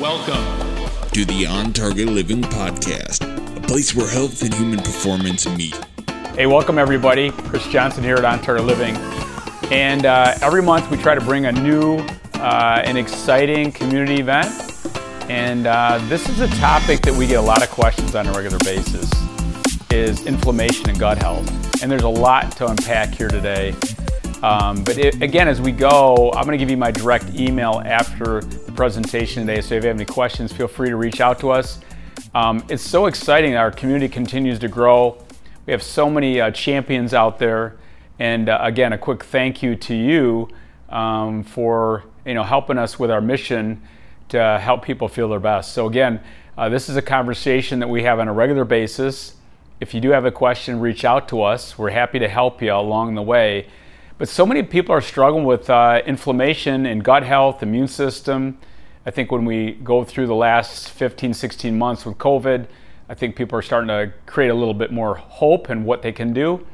Welcome to the On Target Living Podcast, a place where health and human performance meet. Hey, welcome everybody. Chris Johnson here at On Target Living. And uh, every month we try to bring a new uh, and exciting community event. And uh, this is a topic that we get a lot of questions on a regular basis is inflammation and gut health. And there's a lot to unpack here today. Um, but it, again, as we go, I'm going to give you my direct email after the presentation today. So if you have any questions, feel free to reach out to us. Um, it's so exciting. Our community continues to grow. We have so many uh, champions out there. And uh, again, a quick thank you to you um, for you know helping us with our mission to help people feel their best. So again, uh, this is a conversation that we have on a regular basis. If you do have a question, reach out to us. We're happy to help you along the way. But so many people are struggling with uh, inflammation and gut health, immune system. I think when we go through the last 15, 16 months with COVID, I think people are starting to create a little bit more hope and what they can do.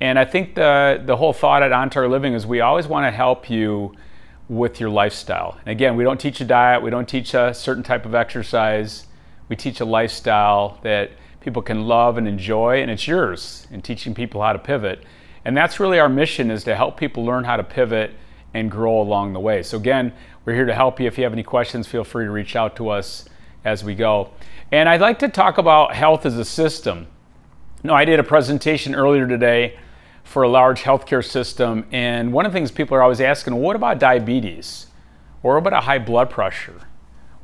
And I think the, the whole thought at On Target Living is we always want to help you with your lifestyle. And again, we don't teach a diet, we don't teach a certain type of exercise. We teach a lifestyle that people can love and enjoy, and it's yours, and teaching people how to pivot. And that's really our mission is to help people learn how to pivot and grow along the way. So again, we're here to help you. If you have any questions, feel free to reach out to us as we go. And I'd like to talk about health as a system. No, I did a presentation earlier today for a large healthcare system, and one of the things people are always asking, what about diabetes? Or what about a high blood pressure?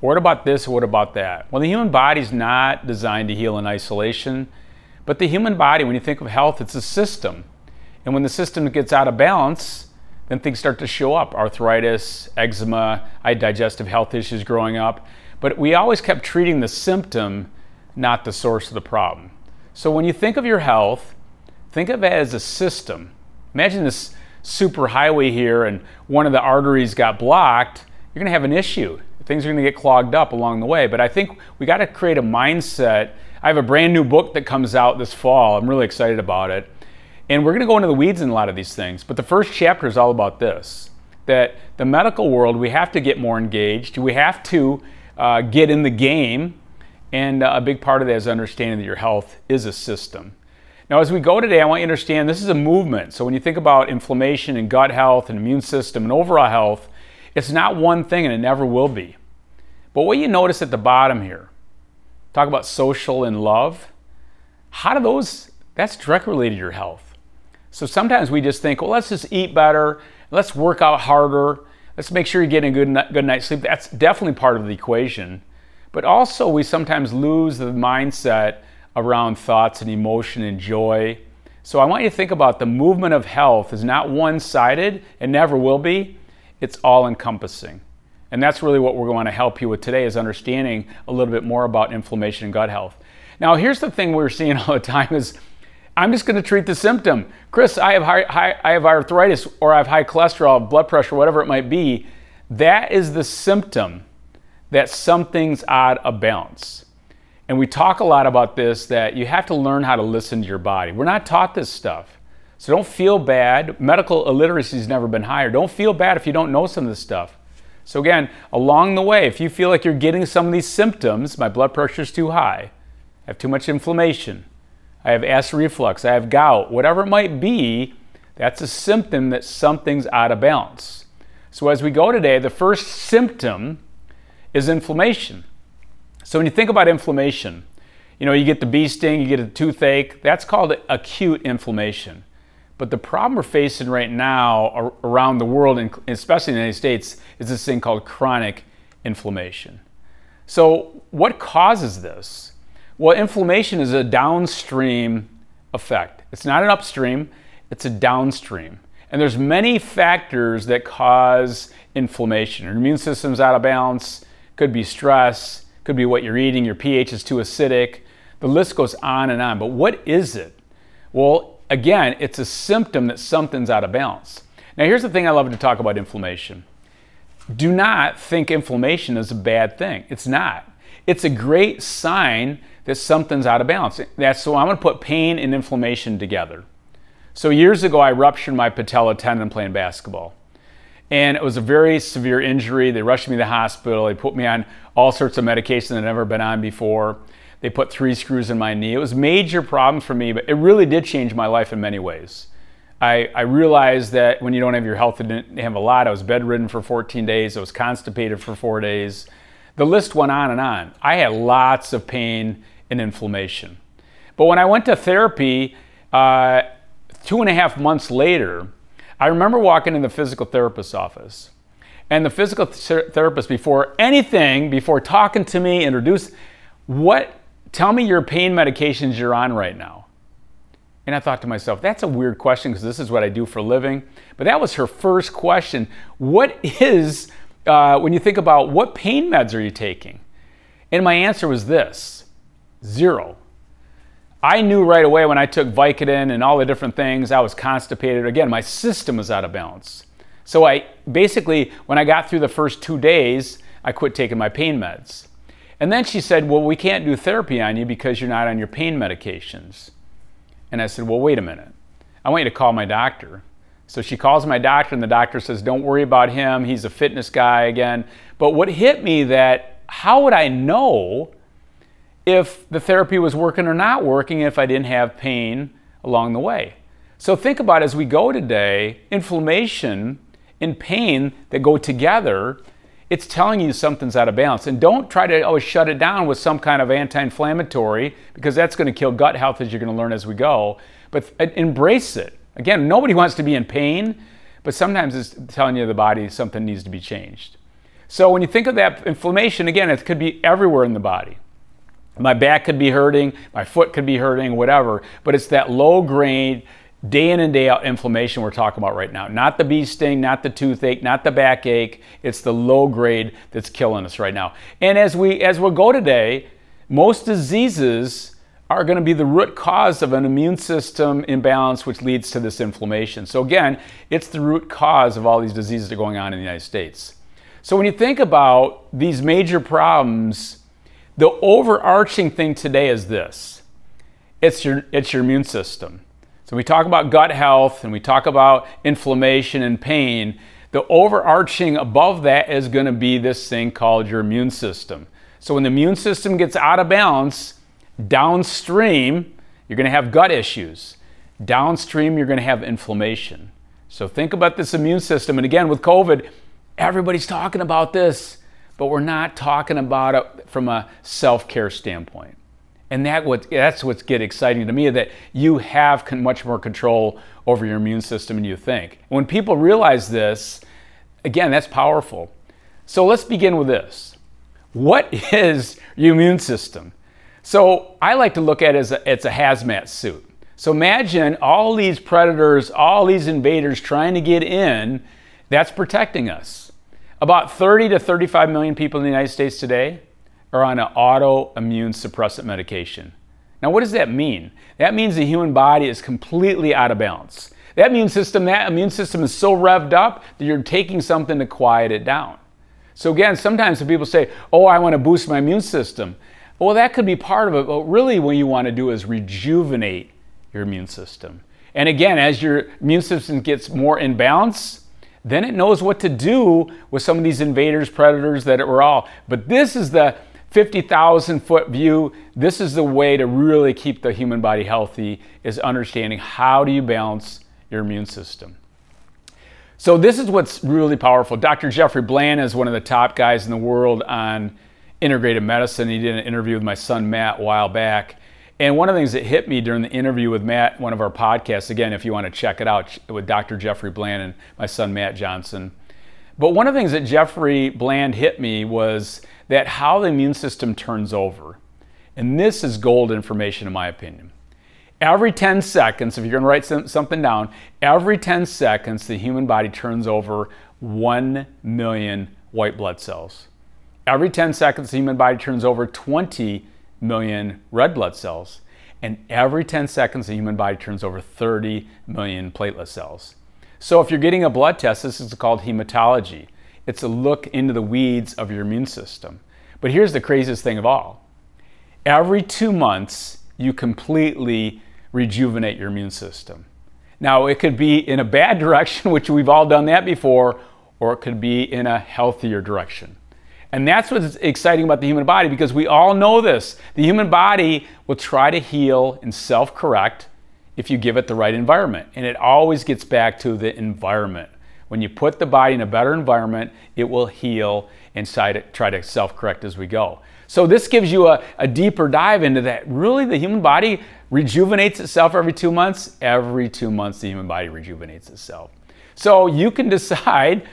What about this? What about that? Well, the human body is not designed to heal in isolation, but the human body, when you think of health, it's a system. And when the system gets out of balance, then things start to show up arthritis, eczema, I had digestive health issues growing up. But we always kept treating the symptom, not the source of the problem. So when you think of your health, think of it as a system. Imagine this super highway here and one of the arteries got blocked, you're going to have an issue. Things are going to get clogged up along the way. But I think we got to create a mindset. I have a brand new book that comes out this fall. I'm really excited about it. And we're going to go into the weeds in a lot of these things. But the first chapter is all about this that the medical world, we have to get more engaged. We have to uh, get in the game. And uh, a big part of that is understanding that your health is a system. Now, as we go today, I want you to understand this is a movement. So, when you think about inflammation and gut health and immune system and overall health, it's not one thing and it never will be. But what you notice at the bottom here, talk about social and love, how do those, that's directly related to your health. So sometimes we just think, well, let's just eat better, let's work out harder, let's make sure you're getting a good, good night's sleep. That's definitely part of the equation. But also, we sometimes lose the mindset around thoughts and emotion and joy. So I want you to think about the movement of health is not one sided, it never will be, it's all encompassing. And that's really what we're going to help you with today is understanding a little bit more about inflammation and gut health. Now, here's the thing we're seeing all the time is I'm just going to treat the symptom. Chris, I have high, high, I have arthritis or I have high cholesterol, blood pressure, whatever it might be. That is the symptom that something's out of balance. And we talk a lot about this that you have to learn how to listen to your body. We're not taught this stuff. So don't feel bad. Medical illiteracy has never been higher. Don't feel bad if you don't know some of this stuff. So again, along the way, if you feel like you're getting some of these symptoms, my blood pressure is too high, I have too much inflammation, I have acid reflux, I have gout, whatever it might be, that's a symptom that something's out of balance. So, as we go today, the first symptom is inflammation. So, when you think about inflammation, you know, you get the bee sting, you get a toothache, that's called acute inflammation. But the problem we're facing right now around the world, and especially in the United States, is this thing called chronic inflammation. So, what causes this? Well, inflammation is a downstream effect. It's not an upstream, it's a downstream. And there's many factors that cause inflammation. Your immune system's out of balance, could be stress, could be what you're eating, your pH is too acidic. The list goes on and on. But what is it? Well, again, it's a symptom that something's out of balance. Now, here's the thing I love to talk about inflammation. Do not think inflammation is a bad thing. It's not. It's a great sign that something's out of balance. That's so I'm going to put pain and inflammation together. So years ago, I ruptured my patella tendon playing basketball, And it was a very severe injury. They rushed me to the hospital. They put me on all sorts of medication that I'd never been on before. They put three screws in my knee. It was major problem for me, but it really did change my life in many ways. I, I realized that when you don't have your health, I didn't have a lot. I was bedridden for 14 days. I was constipated for four days. The list went on and on. I had lots of pain and inflammation. But when I went to therapy uh, two and a half months later, I remember walking in the physical therapist's office. And the physical th- therapist, before anything, before talking to me, introduced, what, tell me your pain medications you're on right now. And I thought to myself, that's a weird question because this is what I do for a living. But that was her first question. What is, uh, when you think about what pain meds are you taking? And my answer was this zero. I knew right away when I took Vicodin and all the different things, I was constipated. Again, my system was out of balance. So I basically, when I got through the first two days, I quit taking my pain meds. And then she said, Well, we can't do therapy on you because you're not on your pain medications. And I said, Well, wait a minute. I want you to call my doctor. So she calls my doctor, and the doctor says, Don't worry about him. He's a fitness guy again. But what hit me that how would I know if the therapy was working or not working if I didn't have pain along the way. So think about as we go today, inflammation and pain that go together, it's telling you something's out of balance. And don't try to always shut it down with some kind of anti inflammatory because that's going to kill gut health as you're going to learn as we go. But embrace it. Again, nobody wants to be in pain, but sometimes it's telling you the body something needs to be changed. So when you think of that inflammation, again, it could be everywhere in the body. My back could be hurting, my foot could be hurting, whatever, but it's that low grade, day in and day out inflammation we're talking about right now. Not the bee sting, not the toothache, not the backache. It's the low grade that's killing us right now. And as we as we go today, most diseases are going to be the root cause of an immune system imbalance which leads to this inflammation. So again, it's the root cause of all these diseases that are going on in the United States. So when you think about these major problems the overarching thing today is this it's your, it's your immune system. So we talk about gut health and we talk about inflammation and pain. The overarching above that is going to be this thing called your immune system. So when the immune system gets out of balance, downstream, you're going to have gut issues. Downstream, you're going to have inflammation. So think about this immune system. And again, with COVID, everybody's talking about this but we're not talking about it from a self-care standpoint. And that what that's what's get exciting to me that you have con- much more control over your immune system than you think. When people realize this, again, that's powerful. So let's begin with this. What is your immune system? So I like to look at it as a, it's a hazmat suit. So imagine all these predators, all these invaders trying to get in, that's protecting us. About 30 to 35 million people in the United States today are on an autoimmune suppressant medication. Now, what does that mean? That means the human body is completely out of balance. That immune system, that immune system is so revved up that you're taking something to quiet it down. So again, sometimes when people say, "Oh, I want to boost my immune system," well, that could be part of it. But really, what you want to do is rejuvenate your immune system. And again, as your immune system gets more in balance, then it knows what to do with some of these invaders, predators that it were all. But this is the 50,000 foot view. This is the way to really keep the human body healthy is understanding how do you balance your immune system. So this is what's really powerful. Dr. Jeffrey Bland is one of the top guys in the world on integrative medicine. He did an interview with my son Matt a while back and one of the things that hit me during the interview with Matt, one of our podcasts, again, if you want to check it out, with Dr. Jeffrey Bland and my son Matt Johnson. But one of the things that Jeffrey Bland hit me was that how the immune system turns over. And this is gold information, in my opinion. Every 10 seconds, if you're going to write something down, every 10 seconds, the human body turns over 1 million white blood cells. Every 10 seconds, the human body turns over 20 million red blood cells. And every 10 seconds, the human body turns over 30 million platelet cells. So if you're getting a blood test, this is called hematology. It's a look into the weeds of your immune system. But here's the craziest thing of all every two months, you completely rejuvenate your immune system. Now, it could be in a bad direction, which we've all done that before, or it could be in a healthier direction. And that's what's exciting about the human body because we all know this. The human body will try to heal and self correct if you give it the right environment. And it always gets back to the environment. When you put the body in a better environment, it will heal and try to self correct as we go. So, this gives you a, a deeper dive into that. Really, the human body rejuvenates itself every two months. Every two months, the human body rejuvenates itself. So, you can decide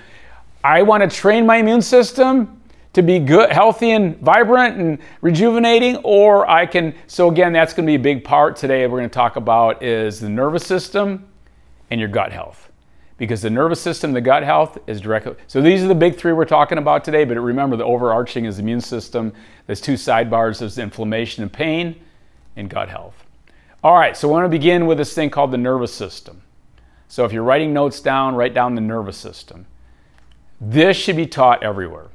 I want to train my immune system to be good, healthy, and vibrant and rejuvenating, or I can. So again, that's going to be a big part today. We're going to talk about is the nervous system and your gut health, because the nervous system, the gut health is directly. So these are the big three we're talking about today. But remember, the overarching is the immune system. There's two sidebars: there's inflammation and pain, and gut health. All right. So I want to begin with this thing called the nervous system. So if you're writing notes down, write down the nervous system. This should be taught everywhere.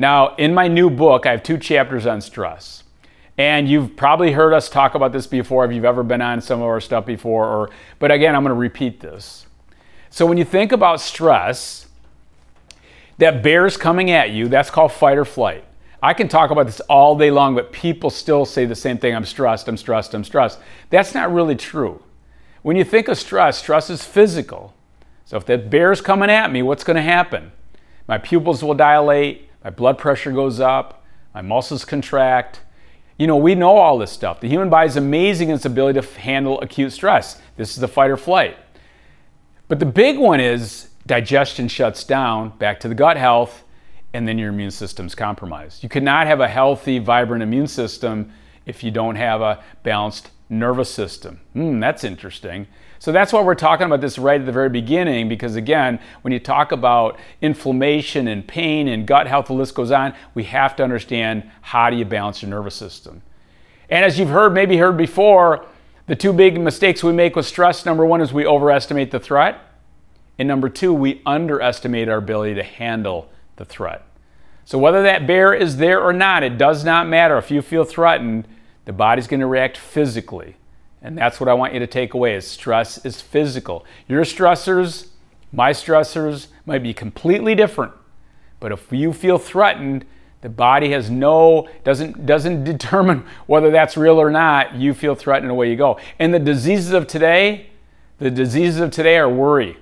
Now, in my new book, I have two chapters on stress. And you've probably heard us talk about this before if you've ever been on some of our stuff before, or, but again, I'm going to repeat this. So, when you think about stress, that bear's coming at you, that's called fight or flight. I can talk about this all day long, but people still say the same thing I'm stressed, I'm stressed, I'm stressed. That's not really true. When you think of stress, stress is physical. So, if that bear's coming at me, what's going to happen? My pupils will dilate, my blood pressure goes up, my muscles contract. You know, we know all this stuff. The human body is amazing in its ability to handle acute stress. This is the fight or flight. But the big one is digestion shuts down, back to the gut health, and then your immune system's compromised. You cannot have a healthy, vibrant immune system if you don't have a balanced nervous system. Hmm, that's interesting. So that's why we're talking about this right at the very beginning, because again, when you talk about inflammation and pain and gut health, the list goes on, we have to understand how do you balance your nervous system. And as you've heard, maybe heard before, the two big mistakes we make with stress number one is we overestimate the threat, and number two, we underestimate our ability to handle the threat. So whether that bear is there or not, it does not matter. If you feel threatened, the body's going to react physically. And that's what I want you to take away is stress is physical. Your stressors, my stressors might be completely different. But if you feel threatened, the body has no doesn't doesn't determine whether that's real or not. You feel threatened away you go. And the diseases of today, the diseases of today are worry.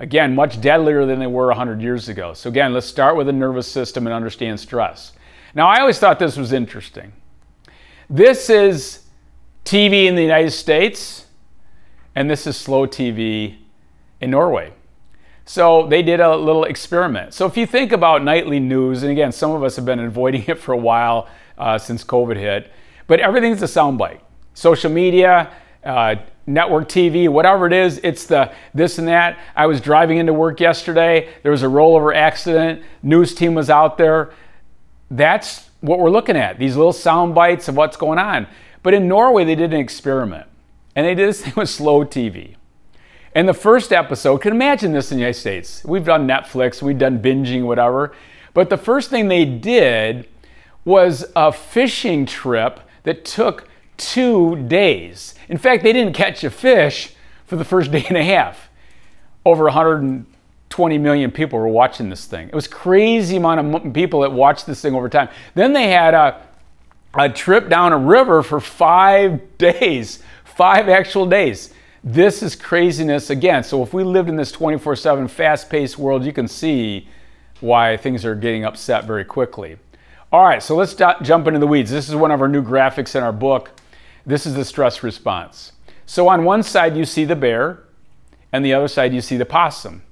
Again, much deadlier than they were 100 years ago. So again, let's start with the nervous system and understand stress. Now, I always thought this was interesting. This is TV in the United States, and this is slow TV in Norway. So they did a little experiment. So if you think about nightly news, and again, some of us have been avoiding it for a while uh, since COVID hit, but everything's a soundbite. Social media, uh, network TV, whatever it is, it's the this and that. I was driving into work yesterday. There was a rollover accident. News team was out there. That's what we're looking at. These little sound bites of what's going on. But in Norway, they did an experiment, and they did this thing with slow TV. And the first episode, can imagine this in the United States. We've done Netflix, we've done binging, whatever. But the first thing they did was a fishing trip that took two days. In fact, they didn't catch a fish for the first day and a half. Over 120 million people were watching this thing. It was crazy amount of people that watched this thing over time. Then they had a a trip down a river for five days, five actual days. This is craziness again. So, if we lived in this 24 7 fast paced world, you can see why things are getting upset very quickly. All right, so let's jump into the weeds. This is one of our new graphics in our book. This is the stress response. So, on one side, you see the bear, and the other side, you see the possum.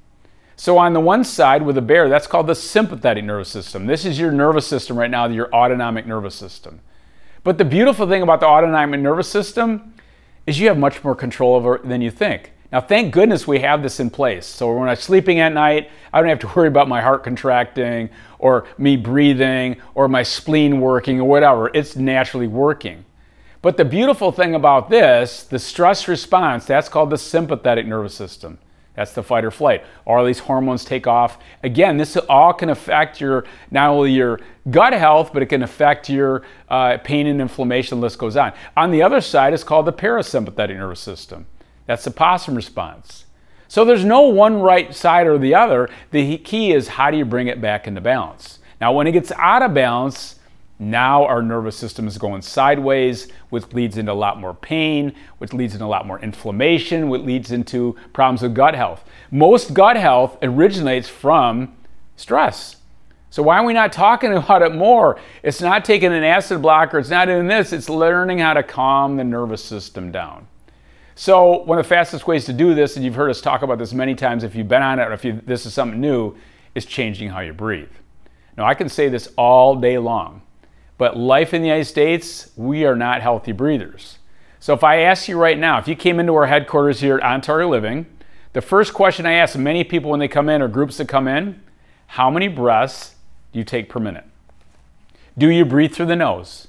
So, on the one side with the bear, that's called the sympathetic nervous system. This is your nervous system right now, your autonomic nervous system. But the beautiful thing about the autonomic nervous system is you have much more control over it than you think. Now, thank goodness we have this in place. So when I'm sleeping at night, I don't have to worry about my heart contracting or me breathing or my spleen working or whatever. It's naturally working. But the beautiful thing about this, the stress response, that's called the sympathetic nervous system. That's the fight or flight. All these hormones take off. Again, this all can affect your not only your gut health, but it can affect your uh, pain and inflammation. List goes on. On the other side, it's called the parasympathetic nervous system. That's the possum response. So there's no one right side or the other. The key is how do you bring it back into balance? Now, when it gets out of balance, now our nervous system is going sideways, which leads into a lot more pain, which leads into a lot more inflammation, which leads into problems with gut health. Most gut health originates from stress. So why are we not talking about it more? It's not taking an acid blocker, it's not doing this, it's learning how to calm the nervous system down. So one of the fastest ways to do this, and you've heard us talk about this many times if you've been on it or if you, this is something new, is changing how you breathe. Now I can say this all day long. But life in the United States, we are not healthy breathers. So if I ask you right now, if you came into our headquarters here at On Target Living, the first question I ask many people when they come in or groups that come in, how many breaths do you take per minute? Do you breathe through the nose?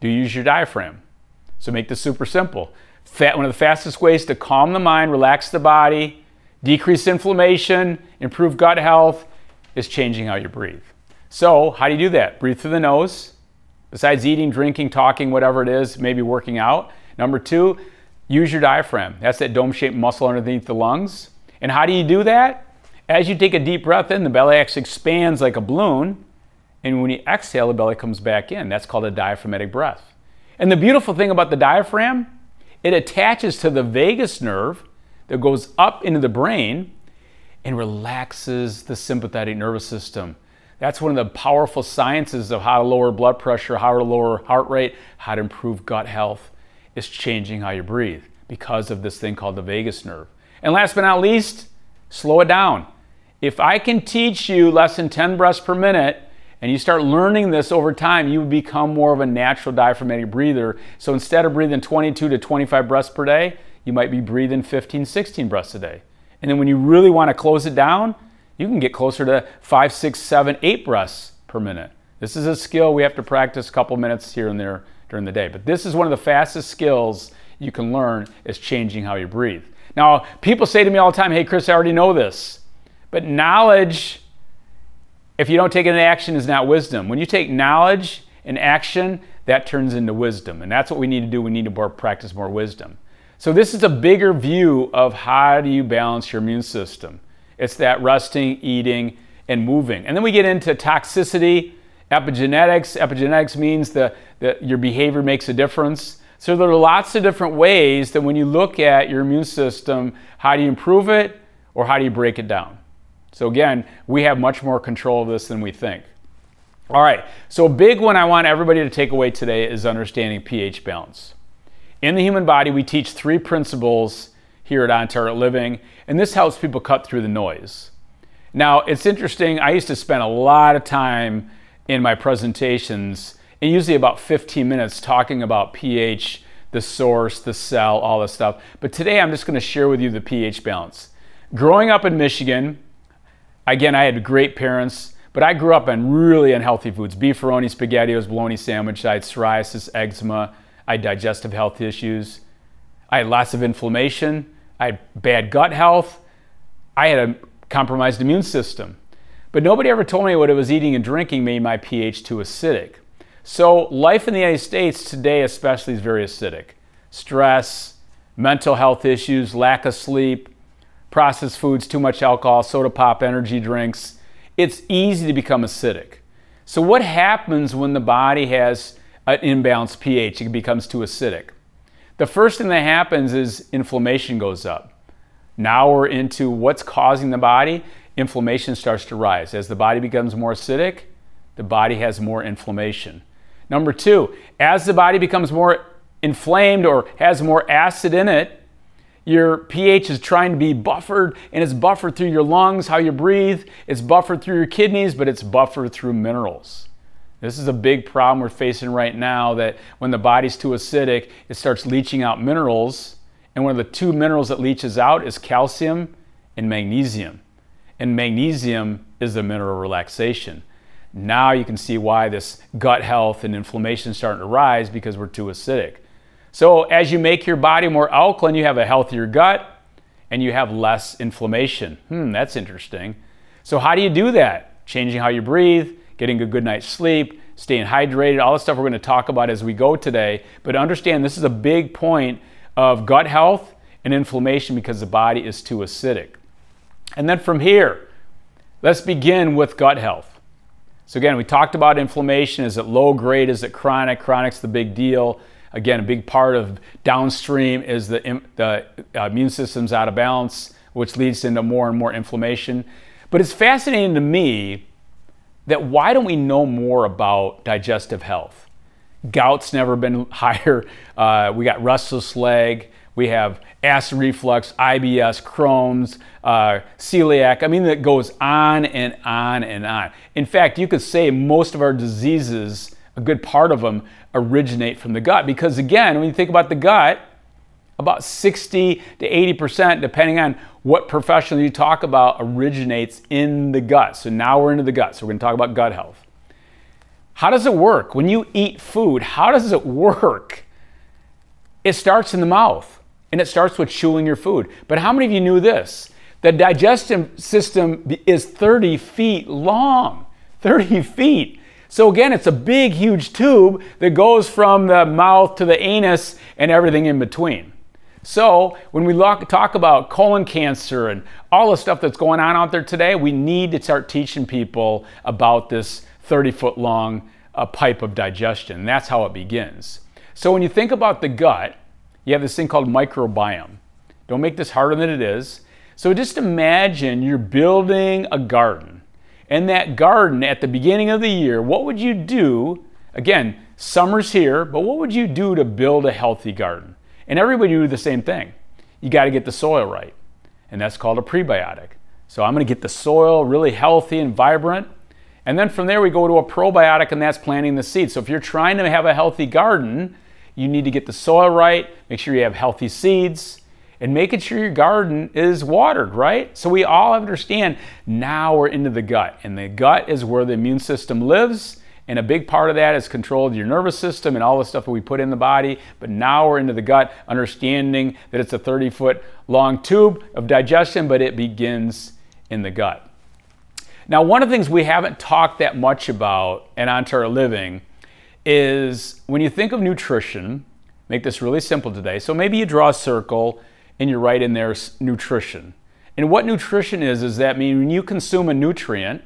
Do you use your diaphragm? So make this super simple. One of the fastest ways to calm the mind, relax the body, decrease inflammation, improve gut health is changing how you breathe. So, how do you do that? Breathe through the nose, Besides eating, drinking, talking, whatever it is, maybe working out. Number two, use your diaphragm. That's that dome shaped muscle underneath the lungs. And how do you do that? As you take a deep breath in, the belly actually expands like a balloon. And when you exhale, the belly comes back in. That's called a diaphragmatic breath. And the beautiful thing about the diaphragm, it attaches to the vagus nerve that goes up into the brain and relaxes the sympathetic nervous system. That's one of the powerful sciences of how to lower blood pressure, how to lower heart rate, how to improve gut health, is changing how you breathe because of this thing called the vagus nerve. And last but not least, slow it down. If I can teach you less than 10 breaths per minute, and you start learning this over time, you become more of a natural diaphragmatic breather. So instead of breathing 22 to 25 breaths per day, you might be breathing 15, 16 breaths a day. And then when you really want to close it down, you can get closer to five, six, seven, eight breaths per minute. This is a skill we have to practice a couple minutes here and there during the day. But this is one of the fastest skills you can learn is changing how you breathe. Now, people say to me all the time, hey, Chris, I already know this. But knowledge, if you don't take it into action, is not wisdom. When you take knowledge and action, that turns into wisdom. And that's what we need to do. We need to more, practice more wisdom. So, this is a bigger view of how do you balance your immune system. It's that resting, eating, and moving. And then we get into toxicity, epigenetics. Epigenetics means that your behavior makes a difference. So there are lots of different ways that when you look at your immune system, how do you improve it or how do you break it down? So again, we have much more control of this than we think. All right, so a big one I want everybody to take away today is understanding pH balance. In the human body, we teach three principles here at On Target Living, and this helps people cut through the noise. Now, it's interesting, I used to spend a lot of time in my presentations, and usually about 15 minutes, talking about pH, the source, the cell, all this stuff. But today I'm just to share with you the pH balance. Growing up in Michigan, again, I had great parents, but I grew up on really unhealthy foods beefaroni, spaghettios, bologna sandwich. I had psoriasis, eczema, I had digestive health issues. I had lots of inflammation. I had bad gut health. I had a compromised immune system. But nobody ever told me what it was eating and drinking made my pH too acidic. So, life in the United States today, especially, is very acidic. Stress, mental health issues, lack of sleep, processed foods, too much alcohol, soda pop, energy drinks. It's easy to become acidic. So, what happens when the body has an imbalanced pH? It becomes too acidic. The first thing that happens is inflammation goes up. Now we're into what's causing the body. Inflammation starts to rise. As the body becomes more acidic, the body has more inflammation. Number two, as the body becomes more inflamed or has more acid in it, your pH is trying to be buffered and it's buffered through your lungs, how you breathe, it's buffered through your kidneys, but it's buffered through minerals. This is a big problem we're facing right now that when the body's too acidic, it starts leaching out minerals. And one of the two minerals that leaches out is calcium and magnesium. And magnesium is the mineral relaxation. Now you can see why this gut health and inflammation is starting to rise because we're too acidic. So as you make your body more alkaline, you have a healthier gut and you have less inflammation. Hmm, that's interesting. So how do you do that? Changing how you breathe, getting a good night's sleep, staying hydrated, all the stuff we're going to talk about as we go today. But understand this is a big point of gut health and inflammation because the body is too acidic. And then from here, let's begin with gut health. So, again, we talked about inflammation. Is it low grade? Is it chronic? Chronic's the big deal. Again, a big part of downstream is the, the uh, immune system's out of balance, which leads into more and more inflammation. But it's fascinating to me that why don't we know more about digestive health? Gout's never been higher. Uh, we got restless leg. We have acid reflux, IBS, Crohn's, uh, celiac. I mean, it goes on and on and on. In fact, you could say most of our diseases, a good part of them, originate from the gut. Because again, when you think about the gut, about 60 to 80%, depending on what professional you talk about, originates in the gut. So now we're into the gut. So we're going to talk about gut health. How does it work? When you eat food, how does it work? It starts in the mouth and it starts with chewing your food. But how many of you knew this? The digestive system is 30 feet long. 30 feet. So again, it's a big, huge tube that goes from the mouth to the anus and everything in between. So, when we talk about colon cancer and all the stuff that's going on out there today, we need to start teaching people about this 30 foot long uh, pipe of digestion. That's how it begins. So, when you think about the gut, you have this thing called microbiome. Don't make this harder than it is. So, just imagine you're building a garden. And that garden at the beginning of the year, what would you do? Again, summer's here, but what would you do to build a healthy garden? And everybody do the same thing. You got to get the soil right, and that's called a prebiotic. So I'm going to get the soil really healthy and vibrant. And then from there, we go to a probiotic, and that's planting the seeds. So if you're trying to have a healthy garden, you need to get the soil right, make sure you have healthy seeds, and making sure your garden is watered, right? So we all understand now we're into the gut, and the gut is where the immune system lives and a big part of that is control of your nervous system and all the stuff that we put in the body. But now we're into the gut, understanding that it's a 30 foot long tube of digestion, but it begins in the gut. Now, one of the things we haven't talked that much about in On Target Living is when you think of nutrition, make this really simple today. So maybe you draw a circle and you write in there nutrition. And what nutrition is, is that mean when you consume a nutrient,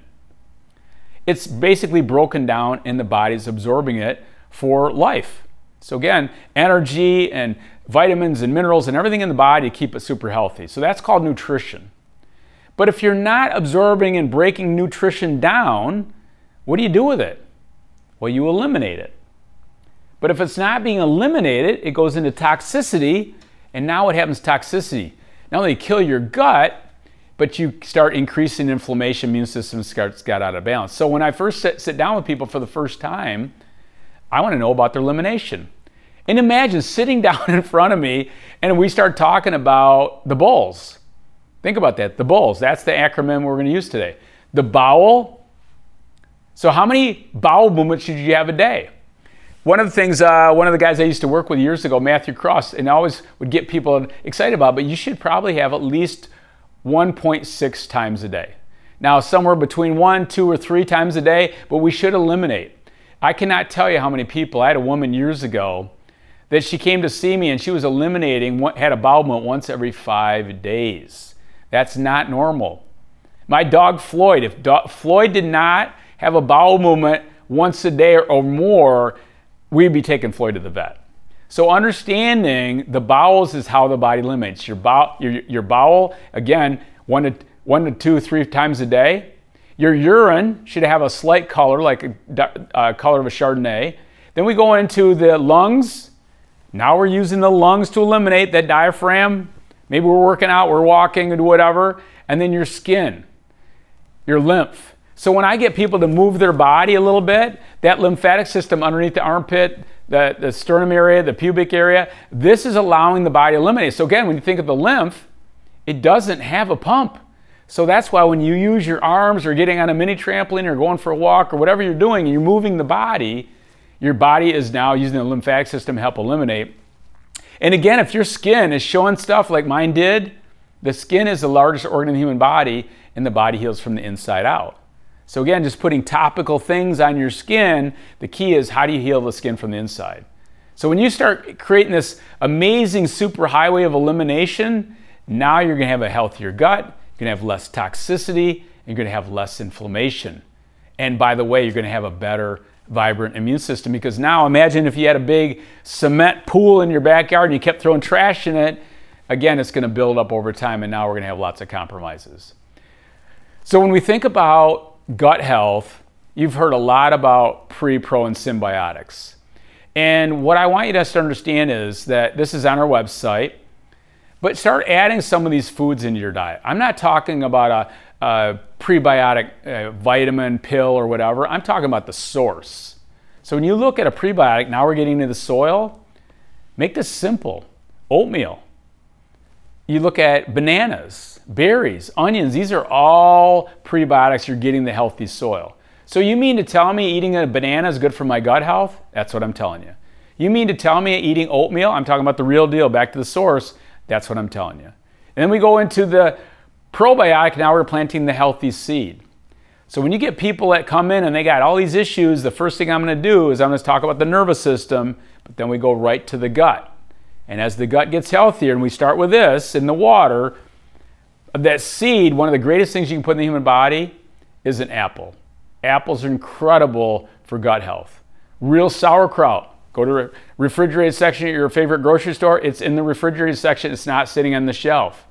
it's basically broken down and the body's absorbing it for life. So, again, energy and vitamins and minerals and everything in the body to keep it super healthy. So, that's called nutrition. But if you're not absorbing and breaking nutrition down, what do you do with it? Well, you eliminate it. But if it's not being eliminated, it goes into toxicity. And now what happens toxicity? Not only kill your gut, but you start increasing inflammation, immune system starts got out of balance. So when I first sit, sit down with people for the first time, I want to know about their elimination. And imagine sitting down in front of me and we start talking about the bowls. Think about that, the bowls. That's the acronym we're going to use today. The bowel. So how many bowel movements should you have a day? One of the things, uh, one of the guys I used to work with years ago, Matthew Cross, and I always would get people excited about, but you should probably have at least 1.6 times a day. Now, somewhere between one, two, or three times a day, but we should eliminate. I cannot tell you how many people. I had a woman years ago that she came to see me and she was eliminating, what had a bowel movement once every five days. That's not normal. My dog Floyd, if do- Floyd did not have a bowel movement once a day or more, we'd be taking Floyd to the vet. So understanding the bowels is how the body limits your bowel. Your, your bowel again, one to one to two, three times a day. Your urine should have a slight color, like a uh, color of a Chardonnay. Then we go into the lungs. Now we're using the lungs to eliminate that diaphragm. Maybe we're working out, we're walking, and whatever. And then your skin, your lymph. So when I get people to move their body a little bit, that lymphatic system underneath the armpit, the, the sternum area, the pubic area. This is allowing the body to eliminate. So again, when you think of the lymph, it doesn't have a pump. So that's why when you use your arms or getting on a mini trampoline or going for a walk or whatever you're doing you're moving the body, your body is now using the lymphatic system to help eliminate. And again, if your skin is showing stuff like mine did, the skin is the largest organ in the human body and the body heals from the inside out. So, again, just putting topical things on your skin, the key is how do you heal the skin from the inside? So when you start creating this amazing superhighway of elimination, now you're to have a healthier gut, you're to have less toxicity, and you're to have less inflammation. And by the way, you're to have a better, vibrant immune system because now imagine if you had a big cement pool in your backyard and you kept throwing trash in it. Again, it's to build up over time, and now we're to have lots of compromises. So when we think about gut health, you've heard a lot about pre, pro, and symbiotics. And what I want you to understand is that this is on our website, but start adding some of these foods into your diet. I'm not talking about a, a prebiotic uh, vitamin pill or whatever, I'm talking about the source. So when you look at a prebiotic, now we're getting into the soil, make this simple oatmeal. You look at bananas, berries, onions, these are all prebiotics, you're getting the healthy soil. So you mean to tell me eating a banana is good for my gut health? That's what I'm telling you. You mean to tell me eating oatmeal? I'm talking about the real deal, back to the source. That's what I'm telling you. And then we go into the probiotic. Now we're planting the healthy seed. So when you get people that come in and they got all these issues, the first thing I'm going to do is I'm going to talk about the nervous system, but then we go right to the gut. And as the gut gets healthier, and we start with this in the water, that seed, one of the greatest things you can put in the human body is an apple. Apples are incredible for gut health. Real sauerkraut. Go to refrigerated section at your favorite grocery store. It's in the refrigerated section. It's not sitting on the shelf.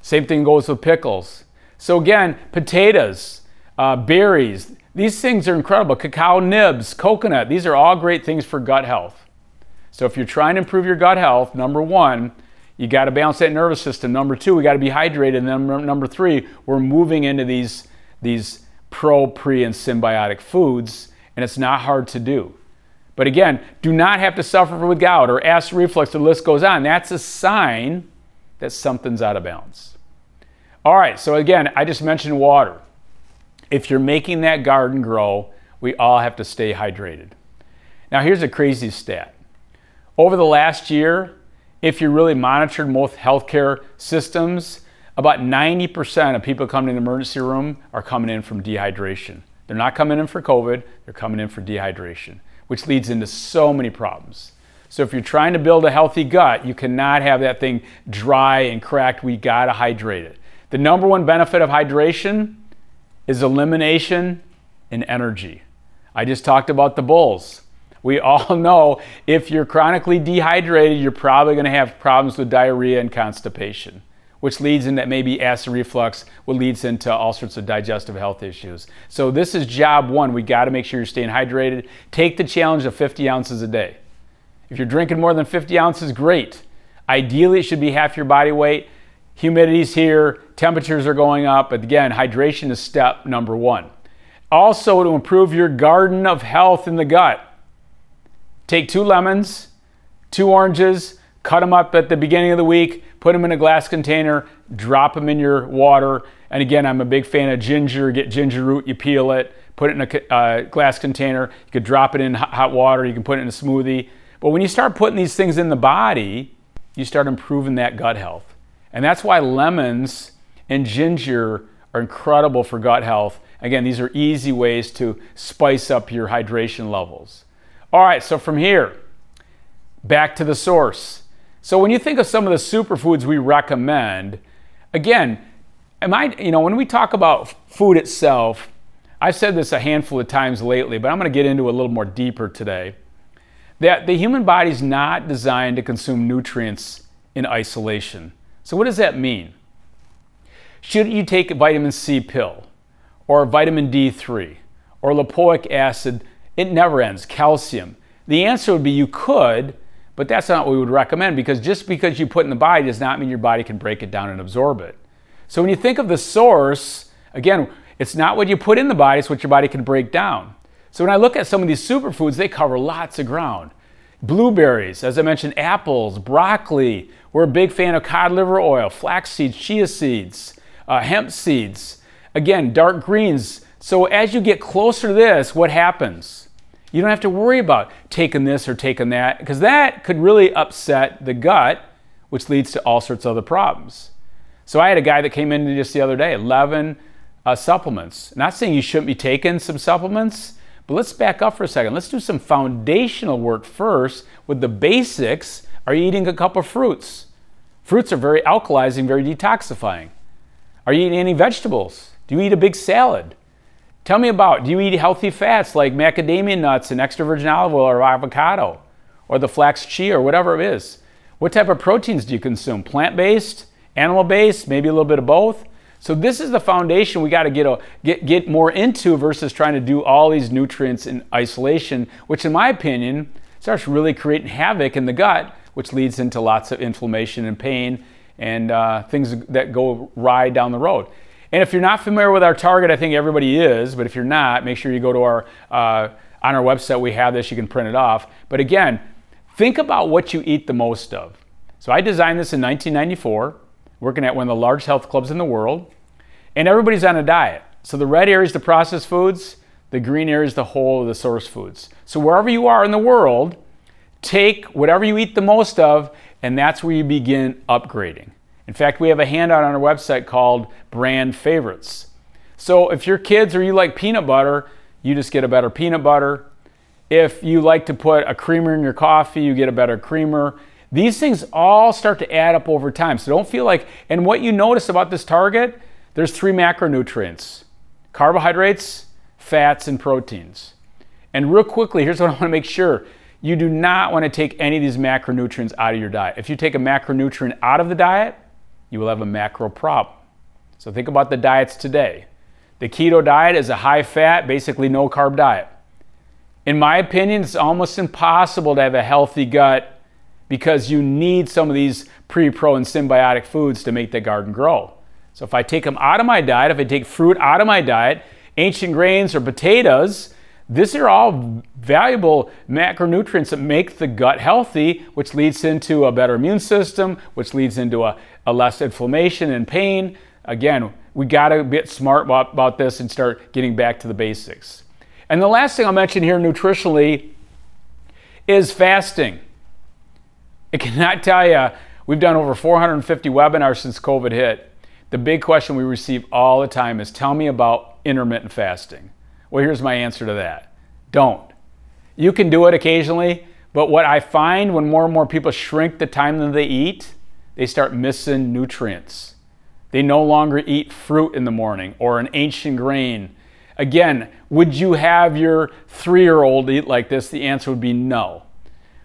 Same thing goes with pickles. So again, potatoes, uh, berries. These things are incredible. Cacao nibs, coconut. These are all great things for gut health. So if you're trying to improve your gut health, number one, you got to balance that nervous system. Number two, we got to be hydrated. And then number three, we're moving into these these pro, pre, and symbiotic foods, and it's not hard to do. But again, do not have to suffer with gout or acid reflux, the list goes on. That's a sign that something's out of balance. All right, so again, I just mentioned water. If you're making that garden grow, we all have to stay hydrated. Now, here's a crazy stat. Over the last year, if you really monitored most healthcare systems, about 90% of people coming in the emergency room are coming in from dehydration. They're not coming in for COVID, they're coming in for dehydration, which leads into so many problems. So if you're trying to build a healthy gut, you cannot have that thing dry and cracked. We gotta hydrate it. The number one benefit of hydration is elimination and energy. I just talked about the bulls. We all know if you're chronically dehydrated, you're probably going to have problems with diarrhea and constipation which leads into maybe acid reflux, what leads into all sorts of digestive health issues. So this is job one. We got to make sure you're staying hydrated. Take the challenge of 50 ounces a day. If you're drinking more than 50 ounces, great. Ideally, it should be half your body weight. Humidity's here, temperatures are going up, but again, hydration is step number one. Also, to improve your garden of health in the gut, take two lemons, two oranges, cut them up at the beginning of the week, put them in a glass container, drop them in your water. And again, I'm a big fan of ginger. Get ginger root, you peel it, put it in a uh, glass container. You could drop it in hot water, you can put it in a smoothie. But when you start putting these things in the body, you start improving that gut health. And that's why lemons and ginger are incredible for gut health. Again, these are easy ways to spice up your hydration levels. All right, so from here, back to the source. So when you think of some of the superfoods we recommend, again, am I, you know, when we talk about food itself, I've said this a handful of times lately, but I'm going to get into a little more deeper today. That the human body is not designed to consume nutrients in isolation. So what does that mean? Should you take a vitamin C pill or vitamin D3 or lipoic acid? It never ends. Calcium. The answer would be you could, but that's not what we would recommend because just because you put in the body does not mean your body can break it down and absorb it. So when you think of the source, again, it's not what you put in the body, it's what your body can break down. So when I look at some of these superfoods, they cover lots of ground. Blueberries, as I mentioned, apples, broccoli. We're a big fan of cod liver oil, flax seeds, chia seeds, uh, hemp seeds. Again, dark greens. So as you get closer to this, what happens? You don't have to worry about taking this or taking that because that could really upset the gut, which leads to all sorts of other problems. So I had a guy that came in just the other day, 11 uh, supplements. Not saying you shouldn't be taking some supplements, But let's back up for a second. Let's do some foundational work first with the basics. Are you eating a cup of fruits? Fruits are very alkalizing, very detoxifying. Are you eating any vegetables? Do you eat a big salad? Tell me about do you eat healthy fats like macadamia nuts and extra virgin olive oil or avocado or the flax chia or whatever it is? What type of proteins do you consume? Plant based, animal based, maybe a little bit of both? So this is the foundation we got to get, a, get get more into versus trying to do all these nutrients in isolation, which in my opinion starts really creating havoc in the gut, which leads into lots of inflammation and pain and uh, things that go awry down the road. And if you're not familiar with our target, I think everybody is, but if you're not, make sure you go to our uh, on our website. We have this; you can print it off. But again, think about what you eat the most of. So I designed this in 1994 working at one of the largest health clubs in the world, and everybody's on a diet. So the red area is the processed foods, the green area is the whole of the source foods. So wherever you are in the world, take whatever you eat the most of, and that's where you begin upgrading. In fact, we have a handout on our website called Brand Favorites. So if your kids or you like peanut butter, you just get a better peanut butter. If you like to put a creamer in your coffee, you get a better creamer. These things all start to add up over time. So don't feel like, and what you notice about this target, there's three macronutrients carbohydrates, fats, and proteins. And real quickly, here's what I want to make sure you do not want to take any of these macronutrients out of your diet. If you take a macronutrient out of the diet, you will have a macro problem. So think about the diets today. The keto diet is a high fat, basically no carb diet. In my opinion, it's almost impossible to have a healthy gut because you need some of these pre, pro, and symbiotic foods to make the garden grow. So if I take them out of my diet, if I take fruit out of my diet, ancient grains or potatoes, these are all valuable macronutrients that make the gut healthy, which leads into a better immune system, which leads into a, a less inflammation and pain. Again, we got to get smart about, about this and start getting back to the basics. And the last thing I'll mention here nutritionally is fasting. I cannot tell you, we've done over 450 webinars since COVID hit. The big question we receive all the time is tell me about intermittent fasting. Well, here's my answer to that don't. You can do it occasionally, but what I find when more and more people shrink the time that they eat, they start missing nutrients. They no longer eat fruit in the morning or an ancient grain. Again, would you have your three year old eat like this? The answer would be no.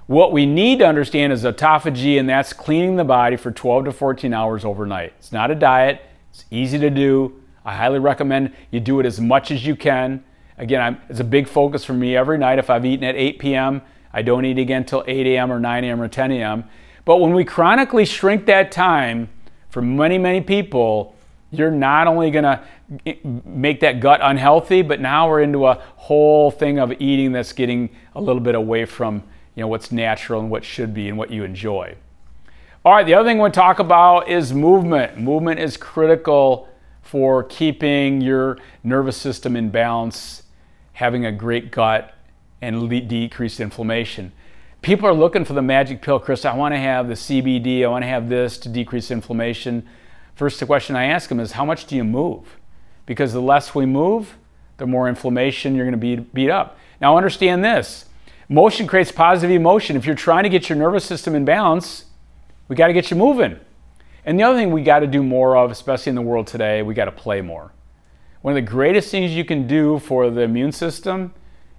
What we need to understand is autophagy, and that's cleaning the body for 12 to 14 hours overnight. It's not a diet, it's easy to do. I highly recommend you do it as much as you can. Again, I'm, it's a big focus for me every night. If I've eaten at 8 p.m., I don't eat again until 8 a.m. or 9 a.m. or 10 a.m. But when we chronically shrink that time for many, many people, you're not only going to eh, make that gut unhealthy, but now we're into a whole thing of eating that's getting a little bit away from you know, what's natural and what should be and what you enjoy. All right, the other thing we want to talk about is movement. Movement is critical for keeping your nervous system in balance, having a great gut, and decreased inflammation. People are looking for the magic pill, Chris. I want to have the CBD, I want to have this to decrease inflammation. First the question I ask them is, how much do you move? Because the less we move, the more inflammation you're going to be beat up. Now understand this Motion creates positive emotion. If you're trying to get your nervous system in balance, we got to get you moving. And the other thing we got to do more of, especially in the world today, we got to play more. One of the greatest things you can do for the immune system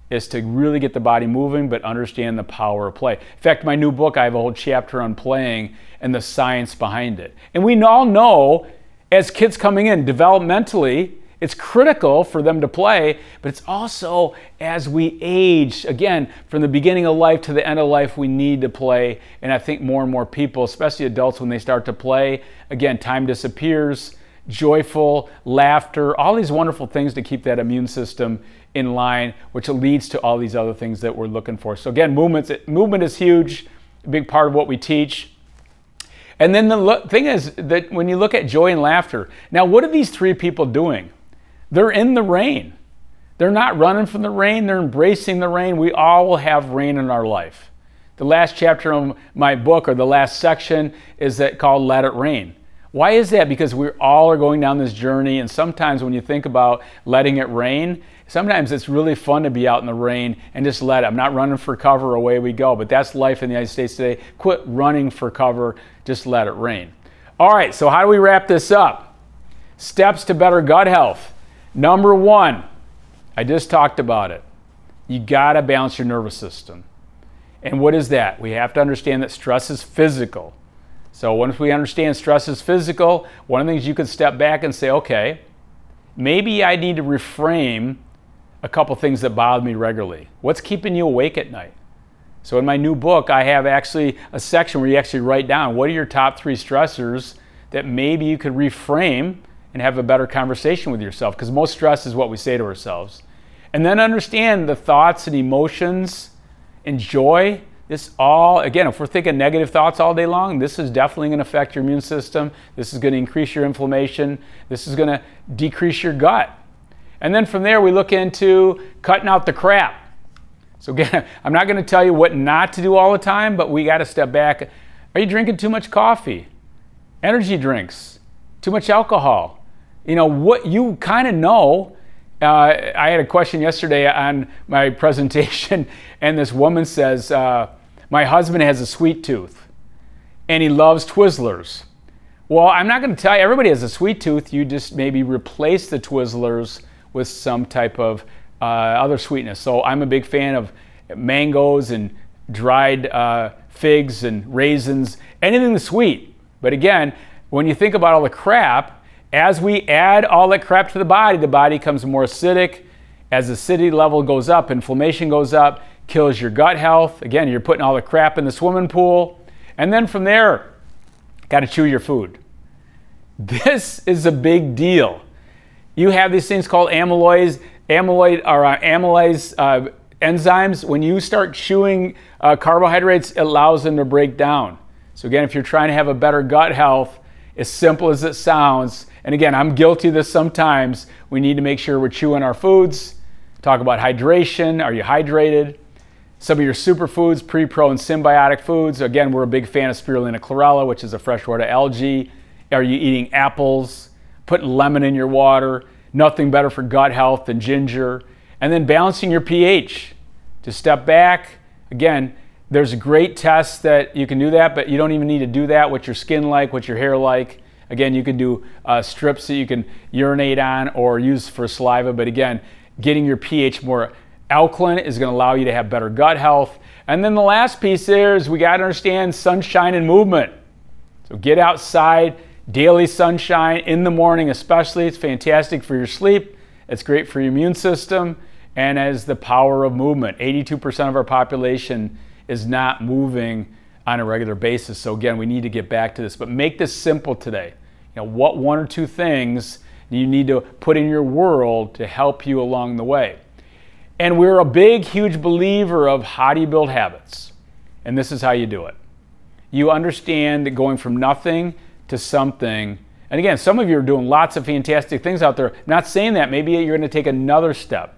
is to really get the body moving, but understand the power of play. In fact, my new book, I have a whole chapter on playing and the science behind it. And we all know as kids coming in developmentally, it's critical for them to play, but it's also as we age, again, from the beginning of life to the end of life, we need to play. And I think more and more people, especially adults, when they start to play, again, time disappears, joyful, laughter, all these wonderful things to keep that immune system in line, which leads to all these other things that we're looking for. So, again, movement movement is huge, a big part of what we teach. And then the thing is that when you look at joy and laughter, now what are these three people doing? They're in the rain. They're not running from the rain, they're embracing the rain. We all will have rain in our life. The last chapter of my book, or the last section, is that called Let It Rain. Why is that? Because we all are going down this journey, and sometimes when you think about letting it rain, sometimes it's really fun to be out in the rain and just let it. I'm not running for cover, away we go. But that's life in the United States today. Quit running for cover, just let it rain. All right, so how do we wrap this up? Steps to better gut health. Number one, I just talked about it. You gotta balance your nervous system. And what is that? We have to understand that stress is physical. So once we understand stress is physical, one of the things you could step back and say, okay, maybe I need to reframe a couple things that bother me regularly. What's keeping you awake at night? So in my new book, I have actually a section where you actually write down what are your top three stressors that maybe you could reframe and have a better conversation with yourself. Because most stress is what we say to ourselves. And then understand the thoughts and emotions and joy. This all, again, if we're thinking negative thoughts all day long, this is definitely going to affect your immune system. This is going to increase your inflammation. This is going to decrease your gut. And then from there, we look into cutting out the crap. So, again, I'm not going to tell you what not to do all the time, but we got to step back. Are you drinking too much coffee? Energy drinks? Too much alcohol? You know, what you kind of know. Uh, I had a question yesterday on my presentation, and this woman says, uh, My husband has a sweet tooth, and he loves Twizzlers. Well, I'm not going to tell you, everybody has a sweet tooth. You just maybe replace the Twizzlers with some type of uh, other sweetness. So I'm a big fan of mangoes and dried uh, figs and raisins, anything that's sweet. But again, when you think about all the crap, as we add all that crap to the body, the body becomes more acidic. As the acidity level goes up, inflammation goes up, kills your gut health. Again, you're putting all the crap in the swimming pool. And then from there, got to chew your food. This is a big deal you have these things called amyloids, amyloid or uh, amylase uh, enzymes. When you start chewing uh, carbohydrates, it allows them to break down. So again, if you're trying to have a better gut health, as simple as it sounds, and again, I'm guilty of this sometimes. We need to make sure we're chewing our foods. Talk about hydration. Are you hydrated? Some of your superfoods, pre, pro, and symbiotic foods. Again, we're a big fan of spirulina chlorella, which is a freshwater algae. Are you eating apples? putting lemon in your water, nothing better for gut health than ginger, and then balancing your pH. To step back, again, there's a great tests that you can do that, but you don't even need to do that. What's your skin like? What's your hair like? Again, you can do uh, strips that you can urinate on or use for saliva, but again, getting your pH more alkaline is going to allow you to have better gut health. And then the last piece there is we got to understand sunshine and movement. So get outside, Daily sunshine in the morning, especially, it's fantastic for your sleep. It's great for your immune system and as the power of movement. 82% of our population is not moving on a regular basis. So again, we need to get back to this, but make this simple today. You know, what one or two things you need to put in your world to help you along the way. And we're a big, huge believer of how do you build habits? And this is how you do it. You understand that going from nothing to something. And again, some of you are doing lots of fantastic things out there. Not saying that. Maybe you're going to take another step.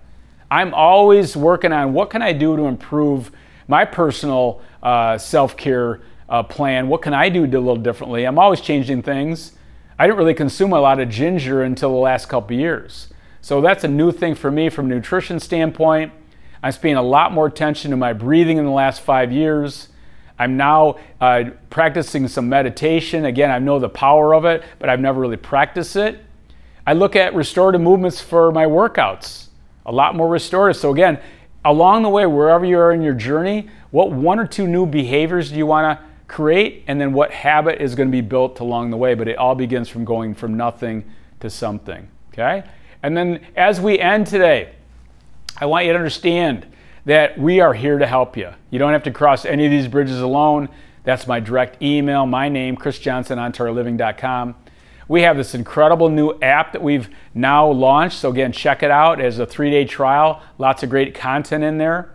I'm always working on what can I do to improve my personal uh, self-care uh, plan. What can I do a little differently? I'm always changing things. I didn't really consume a lot of ginger until the last couple years. So that's a new thing for me from a nutrition standpoint. I'm paying a lot more attention to my breathing in the last five years. I'm now uh, practicing some meditation. Again, I know the power of it, but I've never really practiced it. I look at restorative movements for my workouts, a lot more restorative. So, again, along the way, wherever you are in your journey, what one or two new behaviors do you want to create? And then what habit is going to be built along the way? But it all begins from going from nothing to something. Okay? And then as we end today, I want you to understand that we are here to help you. You don't have to cross any of these bridges alone. That's my direct email, my name, Chris Johnson, OnTargetLiving.com. We have this incredible new app that we've now launched. So, again, check it out as a three day trial. Lots of great content in there.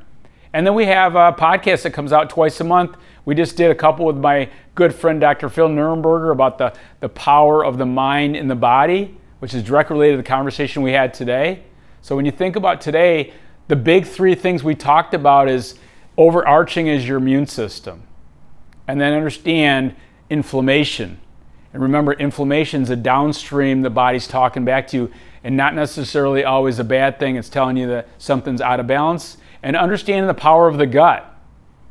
And then we have a podcast that comes out twice a month. We just did a couple with my good friend Dr. Phil Nuernberger about the, the power of the mind in the body, which is directly related to the conversation we had today. So, when you think about today, the big three things we talked about is overarching is your immune system. And then understand inflammation. And remember, inflammation is a downstream the body's talking back to you. and not necessarily always a bad thing. It's telling you that something's out of balance. And understanding the power of the gut.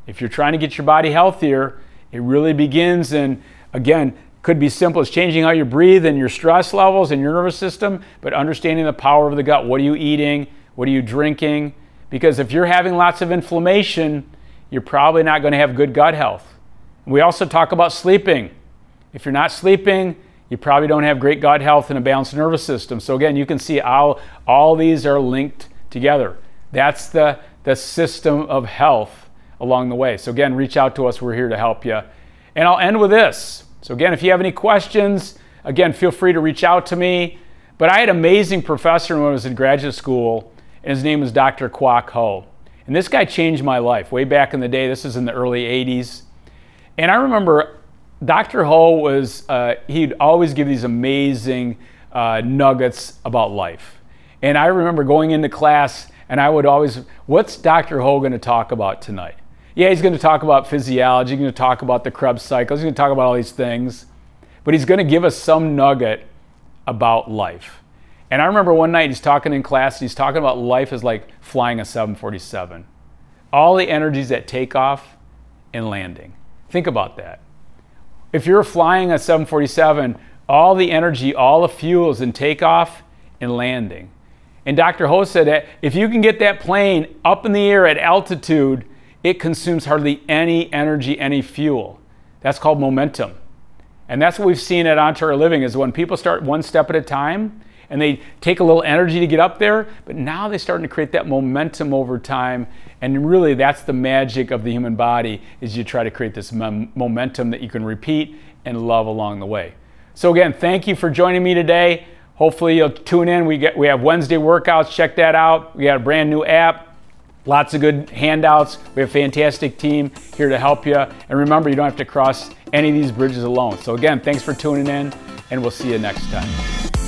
If you're trying to get your body healthier, it really begins and again, could be simple as changing how you breathe and your stress levels and your nervous system, but understanding the power of the gut. What are you eating? What are you drinking? Because if you're having lots of inflammation, you're probably not going to have good gut health. We also talk about sleeping. If you're not sleeping, you probably don't have great gut health and a balanced nervous system. So again, you can see how all these are linked together. That's the, the system of health along the way. So again, reach out to us. We're here to help you. And I'll end with this. So again, if you have any questions, again, feel free to reach out to me. But I had an amazing professor when I was in graduate school, and his name was Dr. Kwok Ho. And this guy changed my life way back in the day. This is in the early 80s. And I remember Dr. Ho was, uh, he'd always give these amazing uh, nuggets about life. And I remember going into class and I would always, what's Dr. Ho going to talk about tonight? Yeah, he's going to talk about physiology, he's going to talk about the Krebs cycle, he's going to talk about all these things, but he's going to give us some nugget about life. And I remember one night he's talking in class, he's talking about life as like flying a 747. All the energies at takeoff and landing. Think about that. If you're flying a 747, all the energy, all the fuels in takeoff and landing. And Dr. Ho said that if you can get that plane up in the air at altitude, it consumes hardly any energy, any fuel. That's called momentum. And that's what we've seen at On Target Living is when people start one step at a time and they take a little energy to get up there, but now they're starting to create that momentum over time. And really that's the magic of the human body is you try to create this mom- momentum that you can repeat and love along the way. So again, thank you for joining me today. Hopefully you'll tune in. We get we have Wednesday workouts. Check that out. We got a brand new app. Lots of good handouts. We have a fantastic team here to help you. And remember, you don't have to cross any of these bridges alone. So, again, thanks for tuning in, and we'll see you next time.